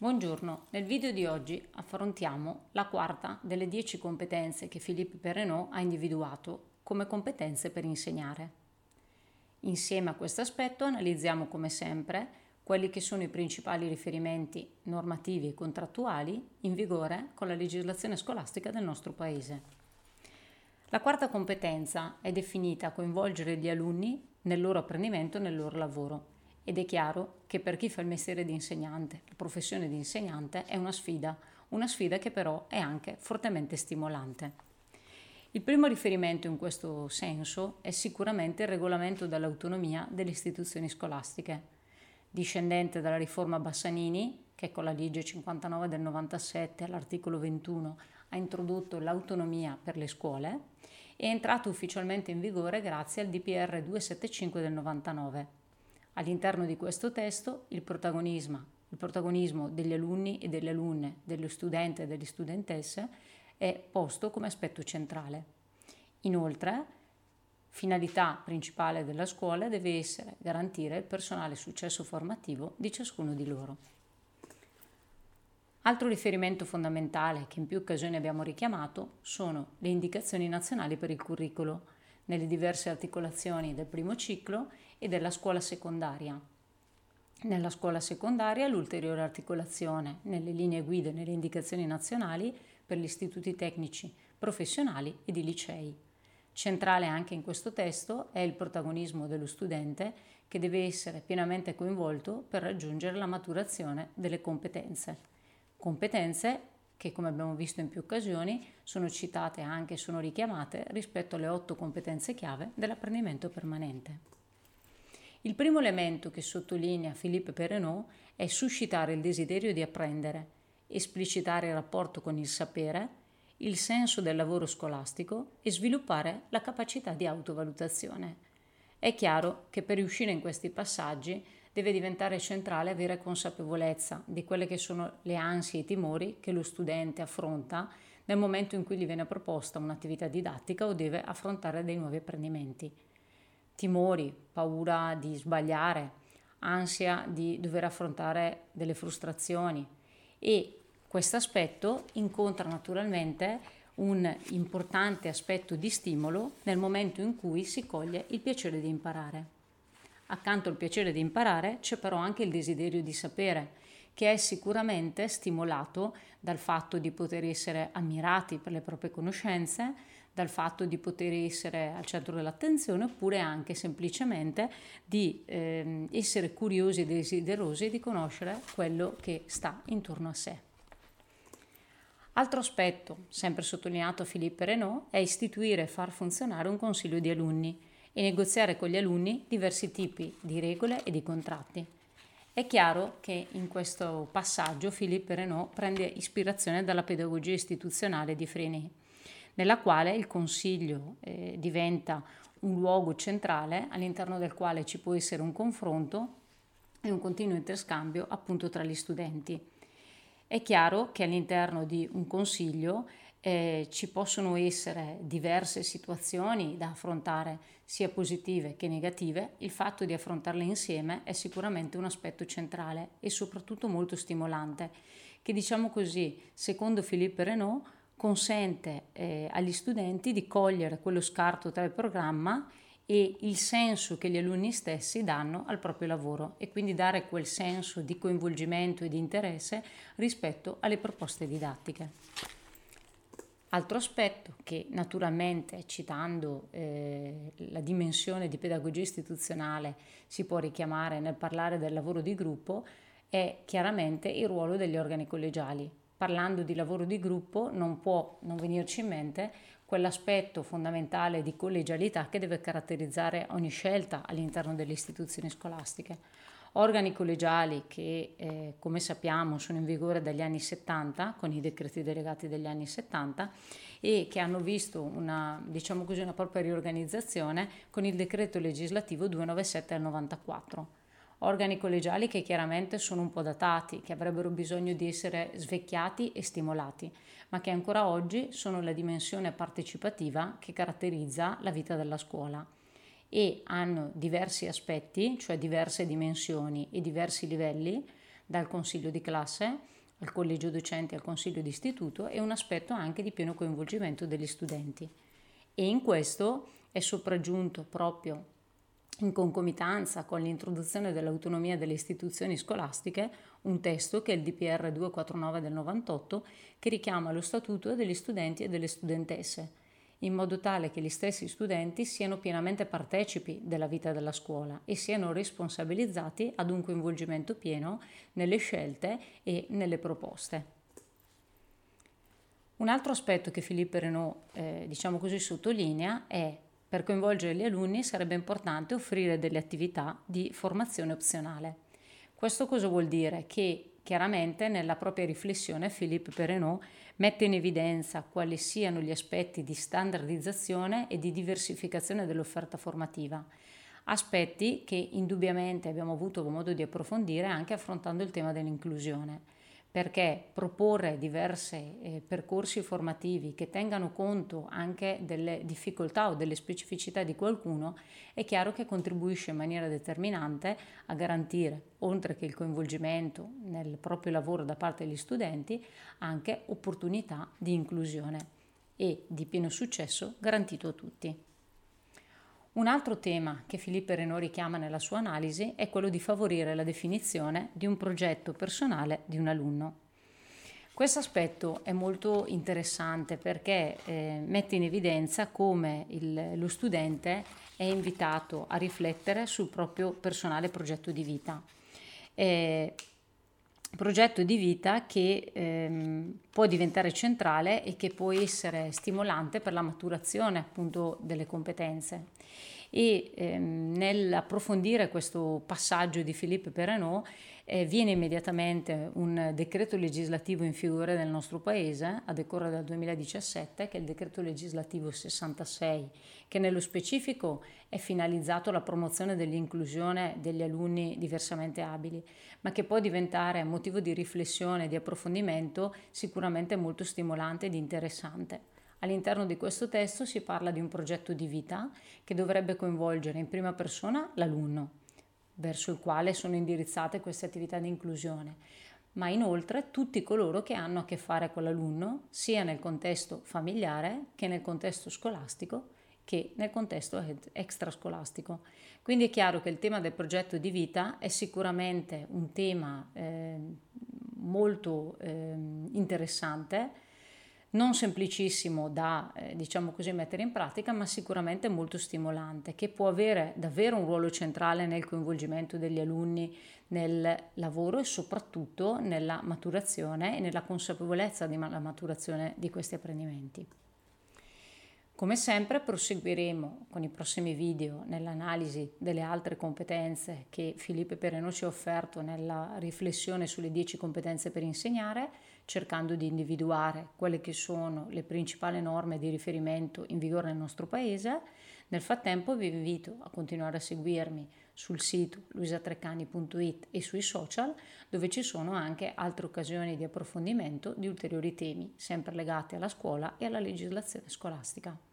Buongiorno, nel video di oggi affrontiamo la quarta delle 10 competenze che Philippe Perrenot ha individuato come competenze per insegnare. Insieme a questo aspetto analizziamo come sempre quelli che sono i principali riferimenti normativi e contrattuali in vigore con la legislazione scolastica del nostro Paese. La quarta competenza è definita coinvolgere gli alunni nel loro apprendimento e nel loro lavoro ed è chiaro che per chi fa il mestiere di insegnante, la professione di insegnante è una sfida, una sfida che però è anche fortemente stimolante. Il primo riferimento in questo senso è sicuramente il regolamento dell'autonomia delle istituzioni scolastiche, discendente dalla riforma Bassanini, che con la legge 59 del 97 all'articolo 21 ha introdotto l'autonomia per le scuole, è entrato ufficialmente in vigore grazie al DPR 275 del 99 All'interno di questo testo il protagonismo, il protagonismo degli alunni e delle alunne, dello studente e delle studentesse è posto come aspetto centrale. Inoltre, finalità principale della scuola deve essere garantire il personale successo formativo di ciascuno di loro. Altro riferimento fondamentale che in più occasioni abbiamo richiamato sono le indicazioni nazionali per il curricolo nelle diverse articolazioni del primo ciclo e della scuola secondaria. Nella scuola secondaria l'ulteriore articolazione nelle linee guida e nelle indicazioni nazionali per gli istituti tecnici, professionali e di licei. Centrale anche in questo testo è il protagonismo dello studente che deve essere pienamente coinvolto per raggiungere la maturazione delle competenze. Competenze che come abbiamo visto in più occasioni sono citate anche, sono richiamate rispetto alle otto competenze chiave dell'apprendimento permanente. Il primo elemento che sottolinea Philippe Perrenot è suscitare il desiderio di apprendere, esplicitare il rapporto con il sapere, il senso del lavoro scolastico e sviluppare la capacità di autovalutazione. È chiaro che per riuscire in questi passaggi deve diventare centrale avere consapevolezza di quelle che sono le ansie e i timori che lo studente affronta nel momento in cui gli viene proposta un'attività didattica o deve affrontare dei nuovi apprendimenti timori, paura di sbagliare, ansia di dover affrontare delle frustrazioni e questo aspetto incontra naturalmente un importante aspetto di stimolo nel momento in cui si coglie il piacere di imparare. Accanto al piacere di imparare c'è però anche il desiderio di sapere, che è sicuramente stimolato dal fatto di poter essere ammirati per le proprie conoscenze, dal fatto di poter essere al centro dell'attenzione oppure anche semplicemente di eh, essere curiosi e desiderosi di conoscere quello che sta intorno a sé. Altro aspetto, sempre sottolineato da Philippe Renault, è istituire e far funzionare un consiglio di alunni e negoziare con gli alunni diversi tipi di regole e di contratti. È chiaro che in questo passaggio Philippe Renault prende ispirazione dalla pedagogia istituzionale di Freinet nella quale il Consiglio eh, diventa un luogo centrale all'interno del quale ci può essere un confronto e un continuo interscambio appunto tra gli studenti. È chiaro che all'interno di un consiglio eh, ci possono essere diverse situazioni da affrontare, sia positive che negative. Il fatto di affrontarle insieme è sicuramente un aspetto centrale e soprattutto molto stimolante, che diciamo così, secondo Philippe Renault, consente eh, agli studenti di cogliere quello scarto tra il programma e il senso che gli alunni stessi danno al proprio lavoro e quindi dare quel senso di coinvolgimento e di interesse rispetto alle proposte didattiche. Altro aspetto che naturalmente citando eh, la dimensione di pedagogia istituzionale si può richiamare nel parlare del lavoro di gruppo è chiaramente il ruolo degli organi collegiali parlando di lavoro di gruppo non può non venirci in mente quell'aspetto fondamentale di collegialità che deve caratterizzare ogni scelta all'interno delle istituzioni scolastiche. Organi collegiali che, eh, come sappiamo, sono in vigore dagli anni 70, con i decreti delegati degli anni 70, e che hanno visto una, diciamo così, una propria riorganizzazione con il decreto legislativo 297 del 94 organi collegiali che chiaramente sono un po' datati, che avrebbero bisogno di essere svecchiati e stimolati, ma che ancora oggi sono la dimensione partecipativa che caratterizza la vita della scuola e hanno diversi aspetti, cioè diverse dimensioni e diversi livelli, dal consiglio di classe al collegio docenti al consiglio di istituto e un aspetto anche di pieno coinvolgimento degli studenti. E in questo è sopraggiunto proprio in concomitanza con l'introduzione dell'autonomia delle istituzioni scolastiche, un testo che è il DPR 249 del 98 che richiama lo statuto degli studenti e delle studentesse, in modo tale che gli stessi studenti siano pienamente partecipi della vita della scuola e siano responsabilizzati ad un coinvolgimento pieno nelle scelte e nelle proposte. Un altro aspetto che Philippe Renaud, eh, diciamo così, sottolinea è per coinvolgere gli alunni sarebbe importante offrire delle attività di formazione opzionale. Questo cosa vuol dire? Che chiaramente nella propria riflessione Philippe Perrenot mette in evidenza quali siano gli aspetti di standardizzazione e di diversificazione dell'offerta formativa, aspetti che indubbiamente abbiamo avuto modo di approfondire anche affrontando il tema dell'inclusione perché proporre diversi eh, percorsi formativi che tengano conto anche delle difficoltà o delle specificità di qualcuno è chiaro che contribuisce in maniera determinante a garantire, oltre che il coinvolgimento nel proprio lavoro da parte degli studenti, anche opportunità di inclusione e di pieno successo garantito a tutti. Un altro tema che Filippo Renault richiama nella sua analisi è quello di favorire la definizione di un progetto personale di un alunno. Questo aspetto è molto interessante perché eh, mette in evidenza come il, lo studente è invitato a riflettere sul proprio personale progetto di vita. Eh, progetto di vita che ehm, può diventare centrale e che può essere stimolante per la maturazione appunto delle competenze. E ehm, nell'approfondire questo passaggio di Philippe Perrenot eh, viene immediatamente un decreto legislativo in figura nel nostro paese a decorrere dal 2017 che è il decreto legislativo 66 che nello specifico è finalizzato alla promozione dell'inclusione degli alunni diversamente abili ma che può diventare motivo di riflessione e di approfondimento sicuramente molto stimolante ed interessante. All'interno di questo testo si parla di un progetto di vita che dovrebbe coinvolgere in prima persona l'alunno, verso il quale sono indirizzate queste attività di inclusione, ma inoltre tutti coloro che hanno a che fare con l'alunno, sia nel contesto familiare che nel contesto scolastico che nel contesto extrascolastico. Quindi è chiaro che il tema del progetto di vita è sicuramente un tema eh, molto eh, interessante non semplicissimo da eh, diciamo così mettere in pratica, ma sicuramente molto stimolante, che può avere davvero un ruolo centrale nel coinvolgimento degli alunni nel lavoro e soprattutto nella maturazione e nella consapevolezza della maturazione di questi apprendimenti. Come sempre proseguiremo con i prossimi video nell'analisi delle altre competenze che Filippo Pereno ci ha offerto nella riflessione sulle 10 competenze per insegnare, cercando di individuare quelle che sono le principali norme di riferimento in vigore nel nostro paese. Nel frattempo vi invito a continuare a seguirmi sul sito luisatreccani.it e sui social dove ci sono anche altre occasioni di approfondimento di ulteriori temi sempre legati alla scuola e alla legislazione scolastica.